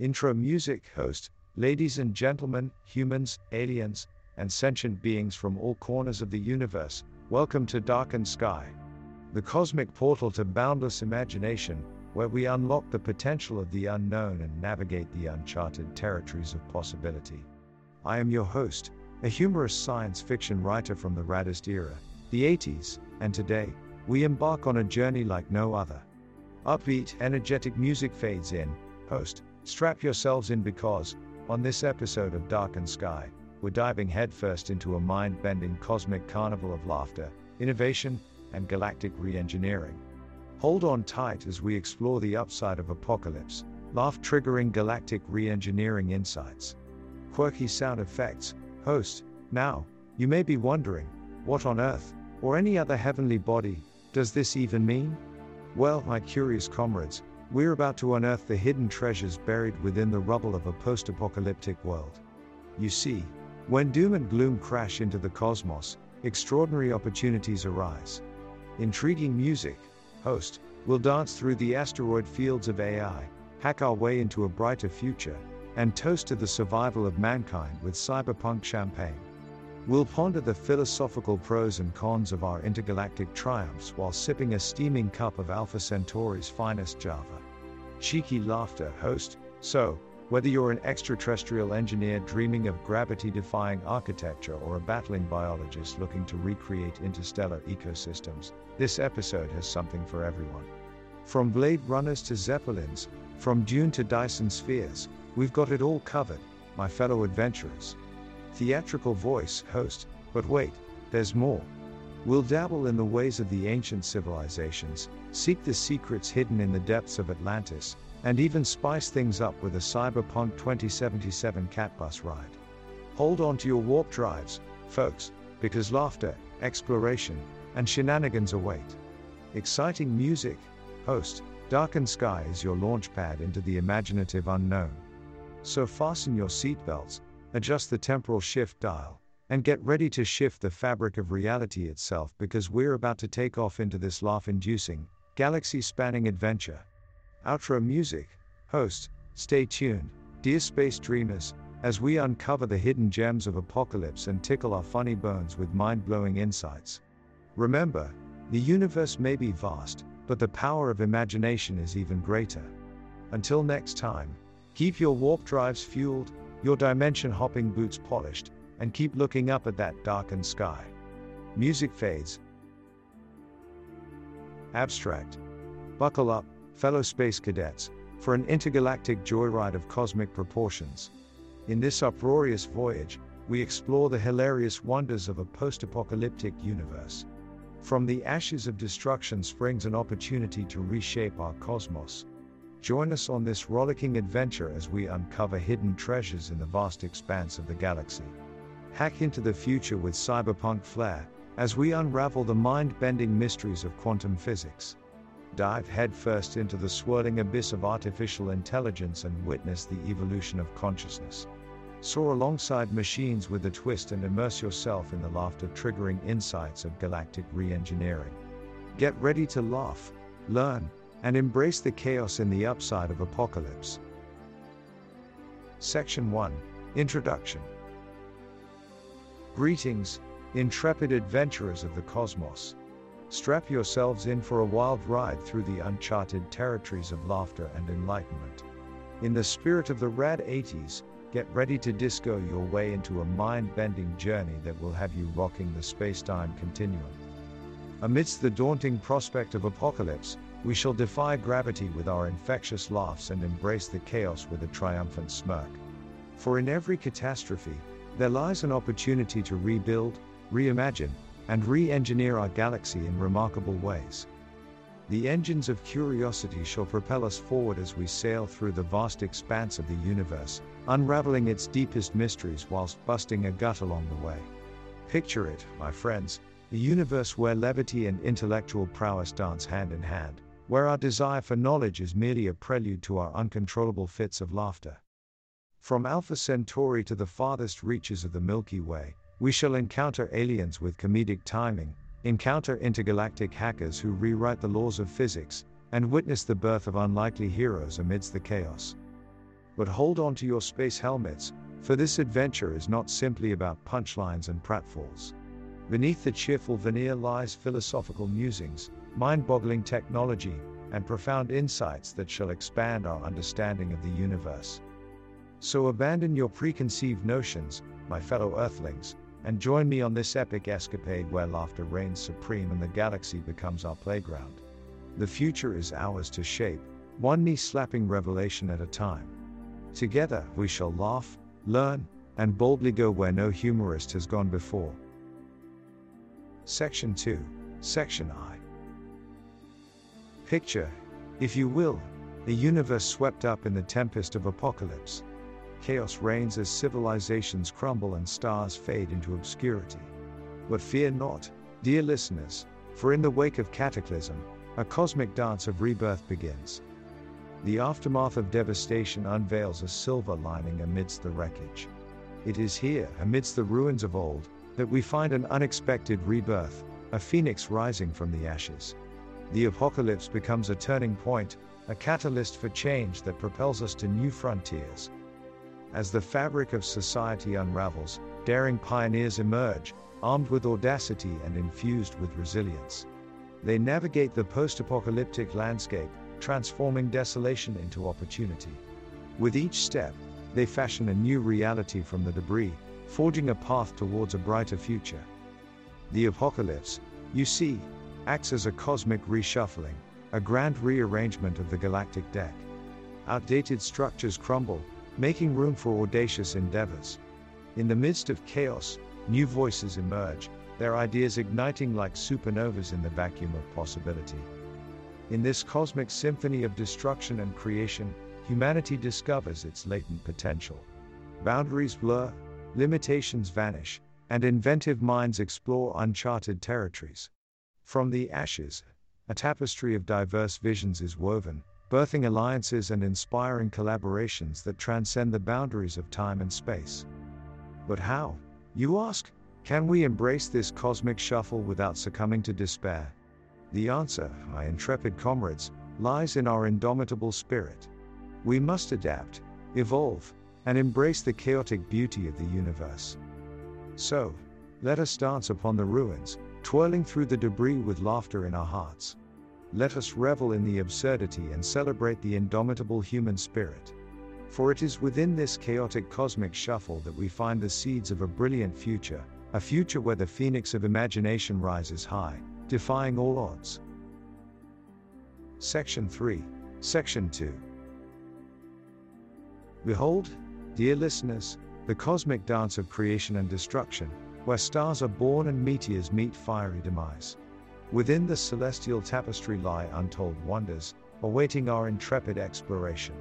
Intro music host, ladies and gentlemen, humans, aliens, and sentient beings from all corners of the universe, welcome to Darkened Sky, the cosmic portal to boundless imagination, where we unlock the potential of the unknown and navigate the uncharted territories of possibility. I am your host, a humorous science fiction writer from the raddest era, the 80s, and today, we embark on a journey like no other. Upbeat, energetic music fades in, host, strap yourselves in because, on this episode of Darkened Sky, we're diving headfirst into a mind bending cosmic carnival of laughter, innovation, and galactic re engineering. Hold on tight as we explore the upside of apocalypse, laugh triggering galactic re engineering insights. Quirky sound effects, host. Now, you may be wondering, what on earth, or any other heavenly body, does this even mean? Well, my curious comrades, we're about to unearth the hidden treasures buried within the rubble of a post apocalyptic world. You see, when doom and gloom crash into the cosmos, extraordinary opportunities arise. Intriguing music, host, will dance through the asteroid fields of AI, hack our way into a brighter future, and toast to the survival of mankind with cyberpunk champagne. We'll ponder the philosophical pros and cons of our intergalactic triumphs while sipping a steaming cup of Alpha Centauri's finest Java. Cheeky laughter, host. So, whether you're an extraterrestrial engineer dreaming of gravity defying architecture or a battling biologist looking to recreate interstellar ecosystems, this episode has something for everyone. From Blade Runners to Zeppelins, from Dune to Dyson Spheres, we've got it all covered, my fellow adventurers. Theatrical voice, host, but wait, there's more. We'll dabble in the ways of the ancient civilizations, seek the secrets hidden in the depths of Atlantis, and even spice things up with a Cyberpunk 2077 cat bus ride. Hold on to your warp drives, folks, because laughter, exploration, and shenanigans await. Exciting music, host, Darkened Sky is your launchpad into the imaginative unknown. So fasten your seatbelts, adjust the temporal shift dial, and get ready to shift the fabric of reality itself because we're about to take off into this laugh inducing, galaxy spanning adventure. Outro music. Host, stay tuned, dear space dreamers, as we uncover the hidden gems of apocalypse and tickle our funny bones with mind blowing insights. Remember, the universe may be vast, but the power of imagination is even greater. Until next time, keep your warp drives fueled, your dimension hopping boots polished, and keep looking up at that darkened sky. Music fades. Abstract. Buckle up, fellow space cadets, for an intergalactic joyride of cosmic proportions. In this uproarious voyage, we explore the hilarious wonders of a post apocalyptic universe. From the ashes of destruction springs an opportunity to reshape our cosmos. Join us on this rollicking adventure as we uncover hidden treasures in the vast expanse of the galaxy. Hack into the future with cyberpunk flair as we unravel the mind bending mysteries of quantum physics dive headfirst into the swirling abyss of artificial intelligence and witness the evolution of consciousness. Soar alongside machines with a twist and immerse yourself in the laughter triggering insights of galactic re engineering. Get ready to laugh, learn, and embrace the chaos in the upside of apocalypse. Section 1 Introduction Greetings, intrepid adventurers of the cosmos. Strap yourselves in for a wild ride through the uncharted territories of laughter and enlightenment. In the spirit of the rad 80s, get ready to disco your way into a mind bending journey that will have you rocking the space time continuum. Amidst the daunting prospect of apocalypse, we shall defy gravity with our infectious laughs and embrace the chaos with a triumphant smirk. For in every catastrophe, there lies an opportunity to rebuild, reimagine, and re engineer our galaxy in remarkable ways. The engines of curiosity shall propel us forward as we sail through the vast expanse of the universe, unraveling its deepest mysteries whilst busting a gut along the way. Picture it, my friends, a universe where levity and intellectual prowess dance hand in hand, where our desire for knowledge is merely a prelude to our uncontrollable fits of laughter. From Alpha Centauri to the farthest reaches of the Milky Way, we shall encounter aliens with comedic timing, encounter intergalactic hackers who rewrite the laws of physics, and witness the birth of unlikely heroes amidst the chaos. But hold on to your space helmets, for this adventure is not simply about punchlines and pratfalls. Beneath the cheerful veneer lies philosophical musings, mind boggling technology, and profound insights that shall expand our understanding of the universe. So abandon your preconceived notions, my fellow Earthlings, and join me on this epic escapade where laughter reigns supreme and the galaxy becomes our playground. The future is ours to shape, one knee slapping revelation at a time. Together, we shall laugh, learn, and boldly go where no humorist has gone before. Section 2, Section I. Picture, if you will, a universe swept up in the tempest of apocalypse. Chaos reigns as civilizations crumble and stars fade into obscurity. But fear not, dear listeners, for in the wake of cataclysm, a cosmic dance of rebirth begins. The aftermath of devastation unveils a silver lining amidst the wreckage. It is here, amidst the ruins of old, that we find an unexpected rebirth, a phoenix rising from the ashes. The apocalypse becomes a turning point, a catalyst for change that propels us to new frontiers. As the fabric of society unravels, daring pioneers emerge, armed with audacity and infused with resilience. They navigate the post apocalyptic landscape, transforming desolation into opportunity. With each step, they fashion a new reality from the debris, forging a path towards a brighter future. The apocalypse, you see, acts as a cosmic reshuffling, a grand rearrangement of the galactic deck. Outdated structures crumble, making room for audacious endeavors. In the midst of chaos, new voices emerge, their ideas igniting like supernovas in the vacuum of possibility. In this cosmic symphony of destruction and creation, humanity discovers its latent potential. Boundaries blur, limitations vanish, and inventive minds explore uncharted territories. From the ashes, a tapestry of diverse visions is woven, birthing alliances and inspiring collaborations that transcend the boundaries of time and space. But how, you ask, can we embrace this cosmic shuffle without succumbing to despair? The answer, my intrepid comrades, lies in our indomitable spirit. We must adapt, evolve, and embrace the chaotic beauty of the universe. So, let us dance upon the ruins, twirling through the debris with laughter in our hearts. Let us revel in the absurdity and celebrate the indomitable human spirit. For it is within this chaotic cosmic shuffle that we find the seeds of a brilliant future, a future where the phoenix of imagination rises high, defying all odds. Section 3, Section 2. Behold, dear listeners, the cosmic dance of creation and destruction, where stars are born and meteors meet fiery demise. Within the celestial tapestry lie untold wonders, awaiting our intrepid exploration.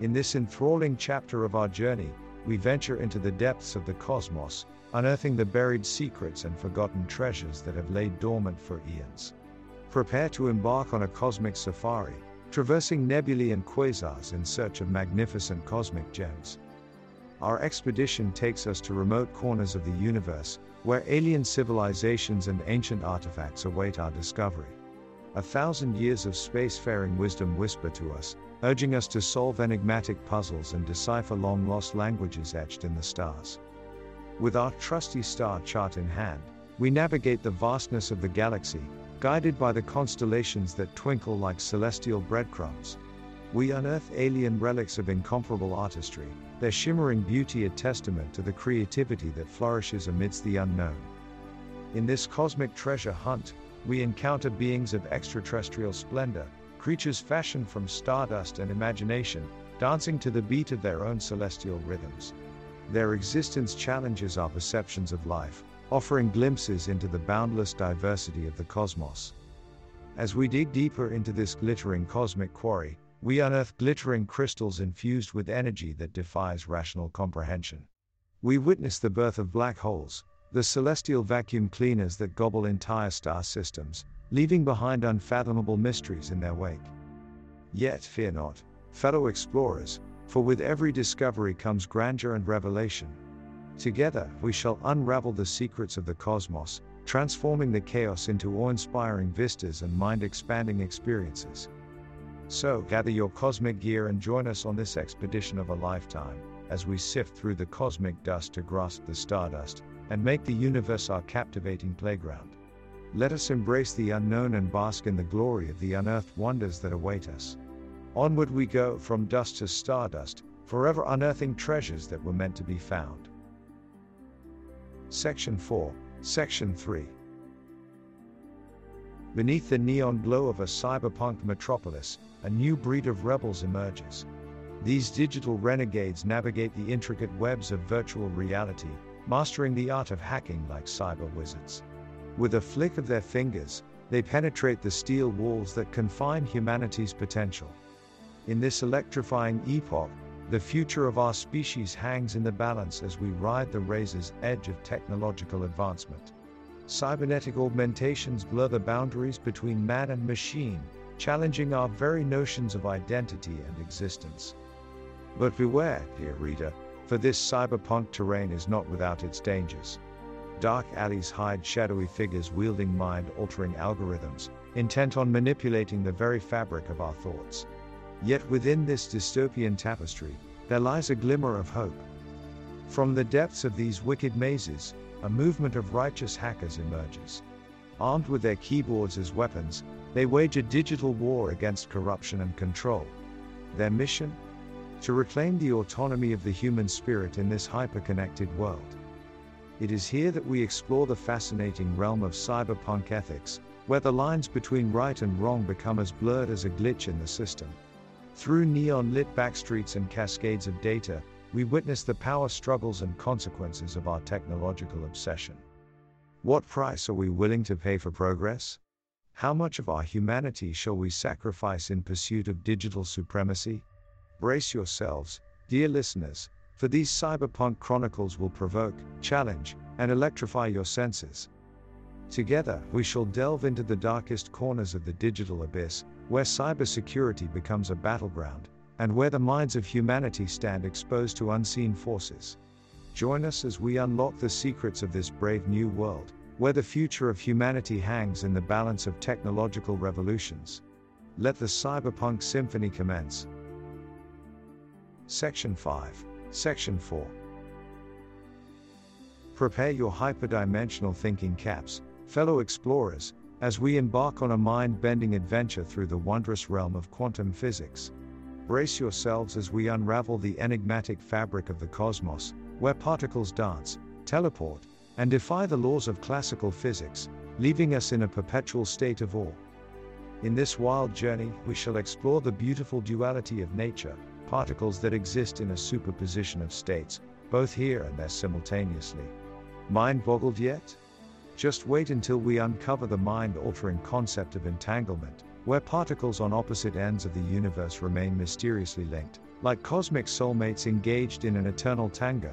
In this enthralling chapter of our journey, we venture into the depths of the cosmos, unearthing the buried secrets and forgotten treasures that have laid dormant for eons. Prepare to embark on a cosmic safari, traversing nebulae and quasars in search of magnificent cosmic gems. Our expedition takes us to remote corners of the universe, where alien civilizations and ancient artifacts await our discovery. A thousand years of spacefaring wisdom whisper to us, urging us to solve enigmatic puzzles and decipher long lost languages etched in the stars. With our trusty star chart in hand, we navigate the vastness of the galaxy, guided by the constellations that twinkle like celestial breadcrumbs. We unearth alien relics of incomparable artistry, their shimmering beauty a testament to the creativity that flourishes amidst the unknown. In this cosmic treasure hunt, we encounter beings of extraterrestrial splendor, creatures fashioned from stardust and imagination, dancing to the beat of their own celestial rhythms. Their existence challenges our perceptions of life, offering glimpses into the boundless diversity of the cosmos. As we dig deeper into this glittering cosmic quarry, we unearth glittering crystals infused with energy that defies rational comprehension. We witness the birth of black holes, the celestial vacuum cleaners that gobble entire star systems, leaving behind unfathomable mysteries in their wake. Yet fear not, fellow explorers, for with every discovery comes grandeur and revelation. Together, we shall unravel the secrets of the cosmos, transforming the chaos into awe inspiring vistas and mind expanding experiences. So, gather your cosmic gear and join us on this expedition of a lifetime, as we sift through the cosmic dust to grasp the stardust, and make the universe our captivating playground. Let us embrace the unknown and bask in the glory of the unearthed wonders that await us. Onward we go, from dust to stardust, forever unearthing treasures that were meant to be found. Section 4, Section 3 Beneath the neon glow of a cyberpunk metropolis, a new breed of rebels emerges. These digital renegades navigate the intricate webs of virtual reality, mastering the art of hacking like cyber wizards. With a flick of their fingers, they penetrate the steel walls that confine humanity's potential. In this electrifying epoch, the future of our species hangs in the balance as we ride the razor's edge of technological advancement. Cybernetic augmentations blur the boundaries between man and machine, challenging our very notions of identity and existence. But beware, dear reader, for this cyberpunk terrain is not without its dangers. Dark alleys hide shadowy figures wielding mind altering algorithms, intent on manipulating the very fabric of our thoughts. Yet within this dystopian tapestry, there lies a glimmer of hope. From the depths of these wicked mazes, a movement of righteous hackers emerges. Armed with their keyboards as weapons, they wage a digital war against corruption and control. Their mission? To reclaim the autonomy of the human spirit in this hyper-connected world. It is here that we explore the fascinating realm of cyberpunk ethics, where the lines between right and wrong become as blurred as a glitch in the system. Through neon lit backstreets and cascades of data, we witness the power struggles and consequences of our technological obsession. What price are we willing to pay for progress? How much of our humanity shall we sacrifice in pursuit of digital supremacy? Brace yourselves, dear listeners, for these cyberpunk chronicles will provoke, challenge, and electrify your senses. Together, we shall delve into the darkest corners of the digital abyss, where cybersecurity becomes a battleground, and where the minds of humanity stand exposed to unseen forces. Join us as we unlock the secrets of this brave new world, where the future of humanity hangs in the balance of technological revolutions. Let the cyberpunk symphony commence. Section 5, Section 4. Prepare your hyperdimensional thinking caps, fellow explorers, as we embark on a mind bending adventure through the wondrous realm of quantum physics. Brace yourselves as we unravel the enigmatic fabric of the cosmos, where particles dance, teleport, and defy the laws of classical physics, leaving us in a perpetual state of awe. In this wild journey, we shall explore the beautiful duality of nature, particles that exist in a superposition of states, both here and there simultaneously. Mind boggled yet? Just wait until we uncover the mind altering concept of entanglement, where particles on opposite ends of the universe remain mysteriously linked, like cosmic soulmates engaged in an eternal tango.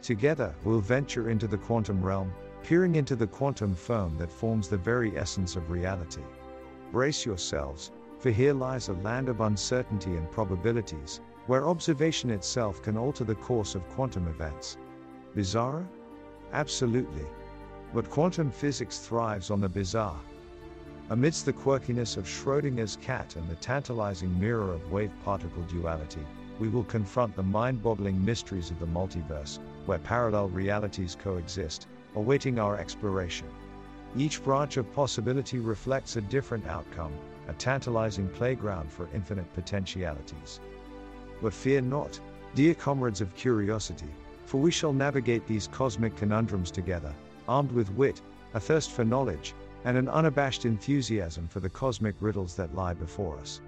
Together, we'll venture into the quantum realm, peering into the quantum foam that forms the very essence of reality. Brace yourselves, for here lies a land of uncertainty and probabilities, where observation itself can alter the course of quantum events. Bizarre? Absolutely. But quantum physics thrives on the bizarre. Amidst the quirkiness of Schrodinger's cat and the tantalizing mirror of wave particle duality, we will confront the mind boggling mysteries of the multiverse, where parallel realities coexist, awaiting our exploration. Each branch of possibility reflects a different outcome, a tantalizing playground for infinite potentialities. But fear not, dear comrades of curiosity, for we shall navigate these cosmic conundrums together, armed with wit, a thirst for knowledge, and an unabashed enthusiasm for the cosmic riddles that lie before us.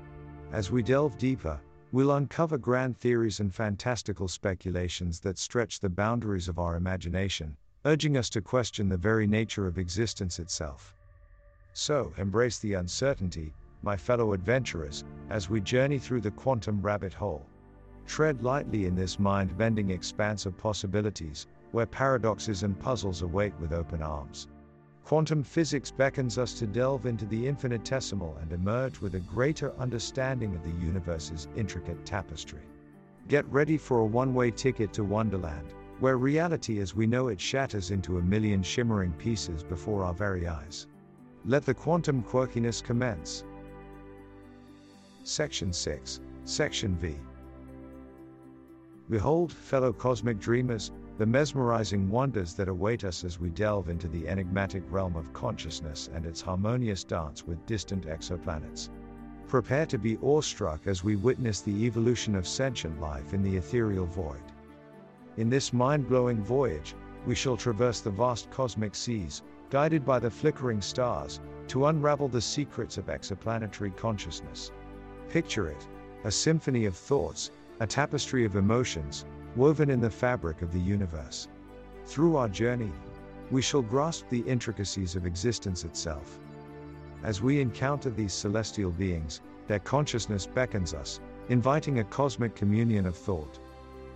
As we delve deeper, we'll uncover grand theories and fantastical speculations that stretch the boundaries of our imagination, urging us to question the very nature of existence itself. So, embrace the uncertainty, my fellow adventurers, as we journey through the quantum rabbit hole. Tread lightly in this mind bending expanse of possibilities, where paradoxes and puzzles await with open arms. Quantum physics beckons us to delve into the infinitesimal and emerge with a greater understanding of the universe's intricate tapestry. Get ready for a one way ticket to Wonderland, where reality as we know it shatters into a million shimmering pieces before our very eyes. Let the quantum quirkiness commence. Section 6, Section V. Behold, fellow cosmic dreamers, the mesmerizing wonders that await us as we delve into the enigmatic realm of consciousness and its harmonious dance with distant exoplanets. Prepare to be awestruck as we witness the evolution of sentient life in the ethereal void. In this mind blowing voyage, we shall traverse the vast cosmic seas, guided by the flickering stars, to unravel the secrets of exoplanetary consciousness. Picture it a symphony of thoughts, a tapestry of emotions, woven in the fabric of the universe. Through our journey, we shall grasp the intricacies of existence itself. As we encounter these celestial beings, their consciousness beckons us, inviting a cosmic communion of thought.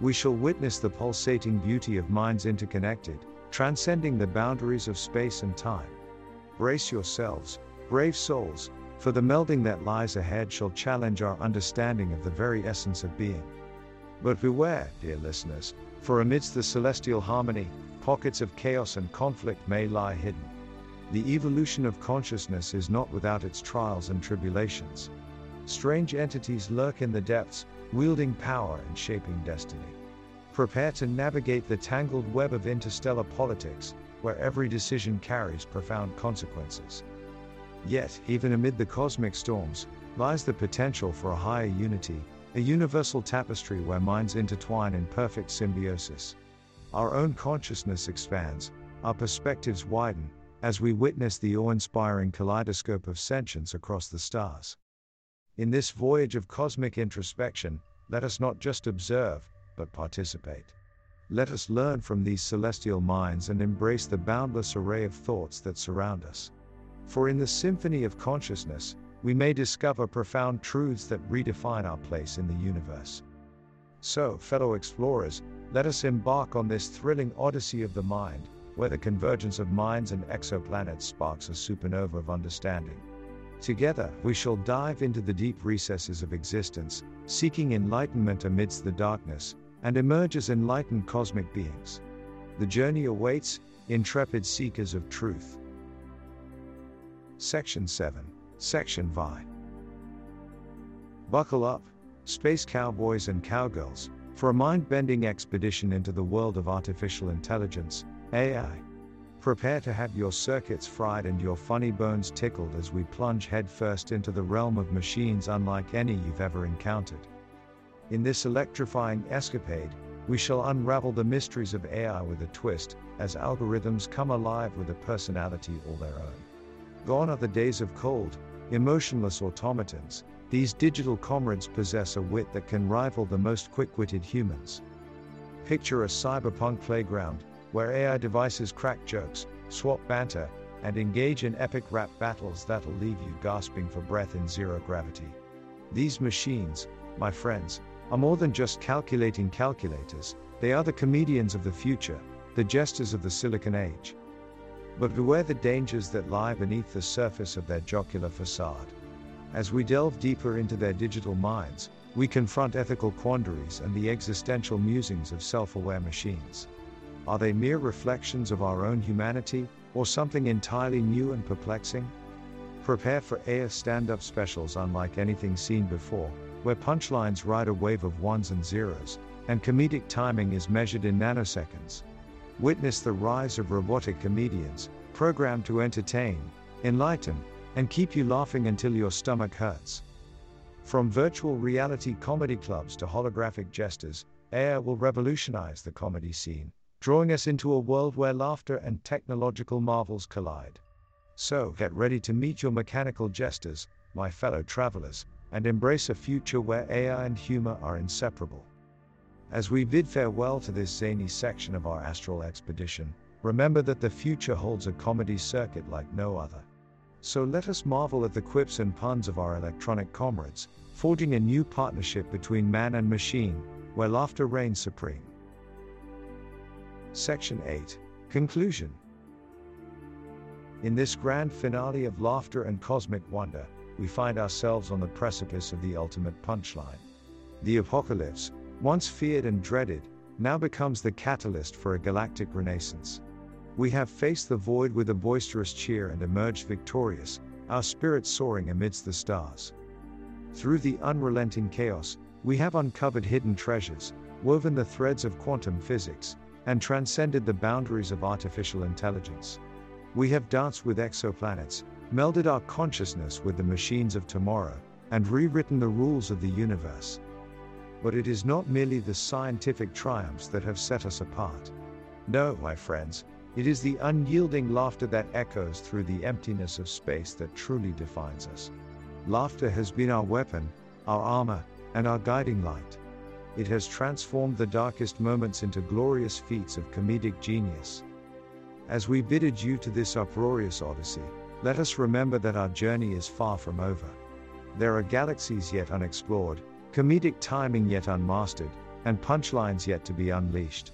We shall witness the pulsating beauty of minds interconnected, transcending the boundaries of space and time. Brace yourselves, brave souls, for the melding that lies ahead shall challenge our understanding of the very essence of being. But beware, dear listeners, for amidst the celestial harmony, pockets of chaos and conflict may lie hidden. The evolution of consciousness is not without its trials and tribulations. Strange entities lurk in the depths, wielding power and shaping destiny. Prepare to navigate the tangled web of interstellar politics, where every decision carries profound consequences. Yet, even amid the cosmic storms, lies the potential for a higher unity, a universal tapestry where minds intertwine in perfect symbiosis. Our own consciousness expands, our perspectives widen, as we witness the awe inspiring kaleidoscope of sentience across the stars. In this voyage of cosmic introspection, let us not just observe, but participate. Let us learn from these celestial minds and embrace the boundless array of thoughts that surround us. For in the symphony of consciousness, we may discover profound truths that redefine our place in the universe. So, fellow explorers, let us embark on this thrilling odyssey of the mind, where the convergence of minds and exoplanets sparks a supernova of understanding. Together, we shall dive into the deep recesses of existence, seeking enlightenment amidst the darkness, and emerge as enlightened cosmic beings. The journey awaits, intrepid seekers of truth. Section 7 Section Vi. Buckle up, space cowboys and cowgirls, for a mind bending expedition into the world of artificial intelligence, AI. Prepare to have your circuits fried and your funny bones tickled as we plunge headfirst into the realm of machines unlike any you've ever encountered. In this electrifying escapade, we shall unravel the mysteries of AI with a twist, as algorithms come alive with a personality all their own. Gone are the days of cold, emotionless automatons, these digital comrades possess a wit that can rival the most quick witted humans. Picture a cyberpunk playground, where AI devices crack jokes, swap banter, and engage in epic rap battles that'll leave you gasping for breath in zero gravity. These machines, my friends, are more than just calculating calculators, they are the comedians of the future, the jesters of the Silicon Age. But beware the dangers that lie beneath the surface of their jocular facade. As we delve deeper into their digital minds, we confront ethical quandaries and the existential musings of self aware machines. Are they mere reflections of our own humanity, or something entirely new and perplexing? Prepare for AI stand up specials unlike anything seen before, where punchlines ride a wave of ones and zeros, and comedic timing is measured in nanoseconds. Witness the rise of robotic comedians, programmed to entertain, enlighten, and keep you laughing until your stomach hurts. From virtual reality comedy clubs to holographic jesters, AI will revolutionize the comedy scene, drawing us into a world where laughter and technological marvels collide. So, get ready to meet your mechanical jesters, my fellow travelers, and embrace a future where AI and humor are inseparable. As we bid farewell to this zany section of our astral expedition, remember that the future holds a comedy circuit like no other. So let us marvel at the quips and puns of our electronic comrades, forging a new partnership between man and machine, where laughter reigns supreme. Section 8 Conclusion In this grand finale of laughter and cosmic wonder, we find ourselves on the precipice of the ultimate punchline. The apocalypse, once feared and dreaded, now becomes the catalyst for a galactic renaissance. We have faced the void with a boisterous cheer and emerged victorious, our spirits soaring amidst the stars. Through the unrelenting chaos, we have uncovered hidden treasures, woven the threads of quantum physics, and transcended the boundaries of artificial intelligence. We have danced with exoplanets, melded our consciousness with the machines of tomorrow, and rewritten the rules of the universe. But it is not merely the scientific triumphs that have set us apart. No, my friends, it is the unyielding laughter that echoes through the emptiness of space that truly defines us. Laughter has been our weapon, our armor, and our guiding light. It has transformed the darkest moments into glorious feats of comedic genius. As we bid adieu to this uproarious odyssey, let us remember that our journey is far from over. There are galaxies yet unexplored, comedic timing yet unmastered, and punchlines yet to be unleashed.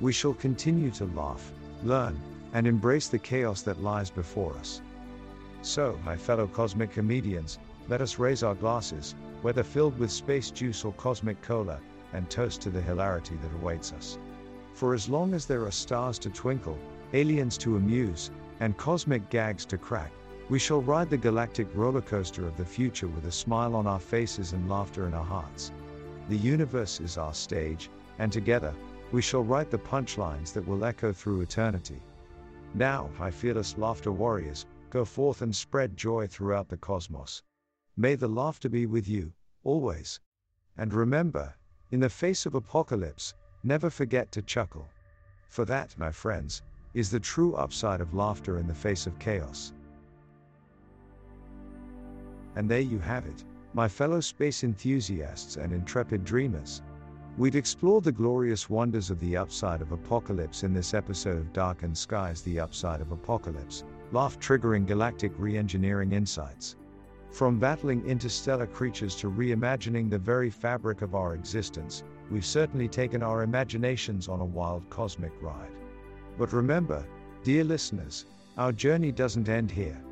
We shall continue to laugh, learn, and embrace the chaos that lies before us. So, my fellow cosmic comedians, let us raise our glasses, whether filled with space juice or cosmic cola, and toast to the hilarity that awaits us. For as long as there are stars to twinkle, aliens to amuse, and cosmic gags to crack, we shall ride the galactic roller coaster of the future with a smile on our faces and laughter in our hearts. The universe is our stage, and together, we shall write the punchlines that will echo through eternity. Now, my fearless laughter warriors, go forth and spread joy throughout the cosmos. May the laughter be with you, always. And remember, in the face of apocalypse, never forget to chuckle. For that, my friends, is the true upside of laughter in the face of chaos. And there you have it, my fellow space enthusiasts and intrepid dreamers. We've explored the glorious wonders of the upside of apocalypse in this episode of Darkened Skies The Upside of Apocalypse, laugh triggering galactic re engineering insights. From battling interstellar creatures to reimagining the very fabric of our existence, we've certainly taken our imaginations on a wild cosmic ride. But remember, dear listeners, our journey doesn't end here.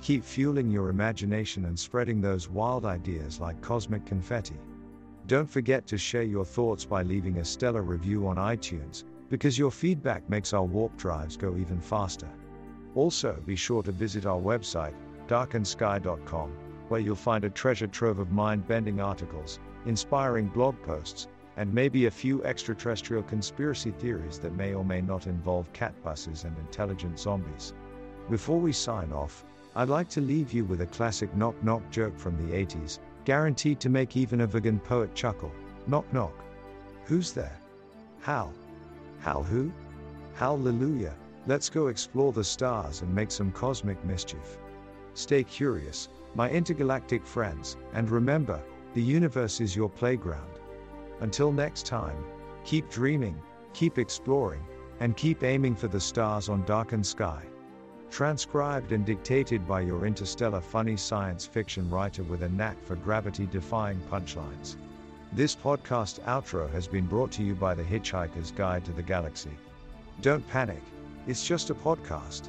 Keep fueling your imagination and spreading those wild ideas like cosmic confetti. Don't forget to share your thoughts by leaving a stellar review on iTunes, because your feedback makes our warp drives go even faster. Also, be sure to visit our website, darkendsky.com, where you'll find a treasure trove of mind bending articles, inspiring blog posts, and maybe a few extraterrestrial conspiracy theories that may or may not involve cat buses and intelligent zombies. Before we sign off, I'd like to leave you with a classic knock knock joke from the 80s, guaranteed to make even a vegan poet chuckle. Knock knock. Who's there? Hal. Hal who? Hallelujah. Let's go explore the stars and make some cosmic mischief. Stay curious, my intergalactic friends, and remember, the universe is your playground. Until next time, keep dreaming, keep exploring, and keep aiming for the stars on darkened sky. Transcribed and dictated by your interstellar funny science fiction writer with a knack for gravity defying punchlines. This podcast outro has been brought to you by The Hitchhiker's Guide to the Galaxy. Don't panic, it's just a podcast.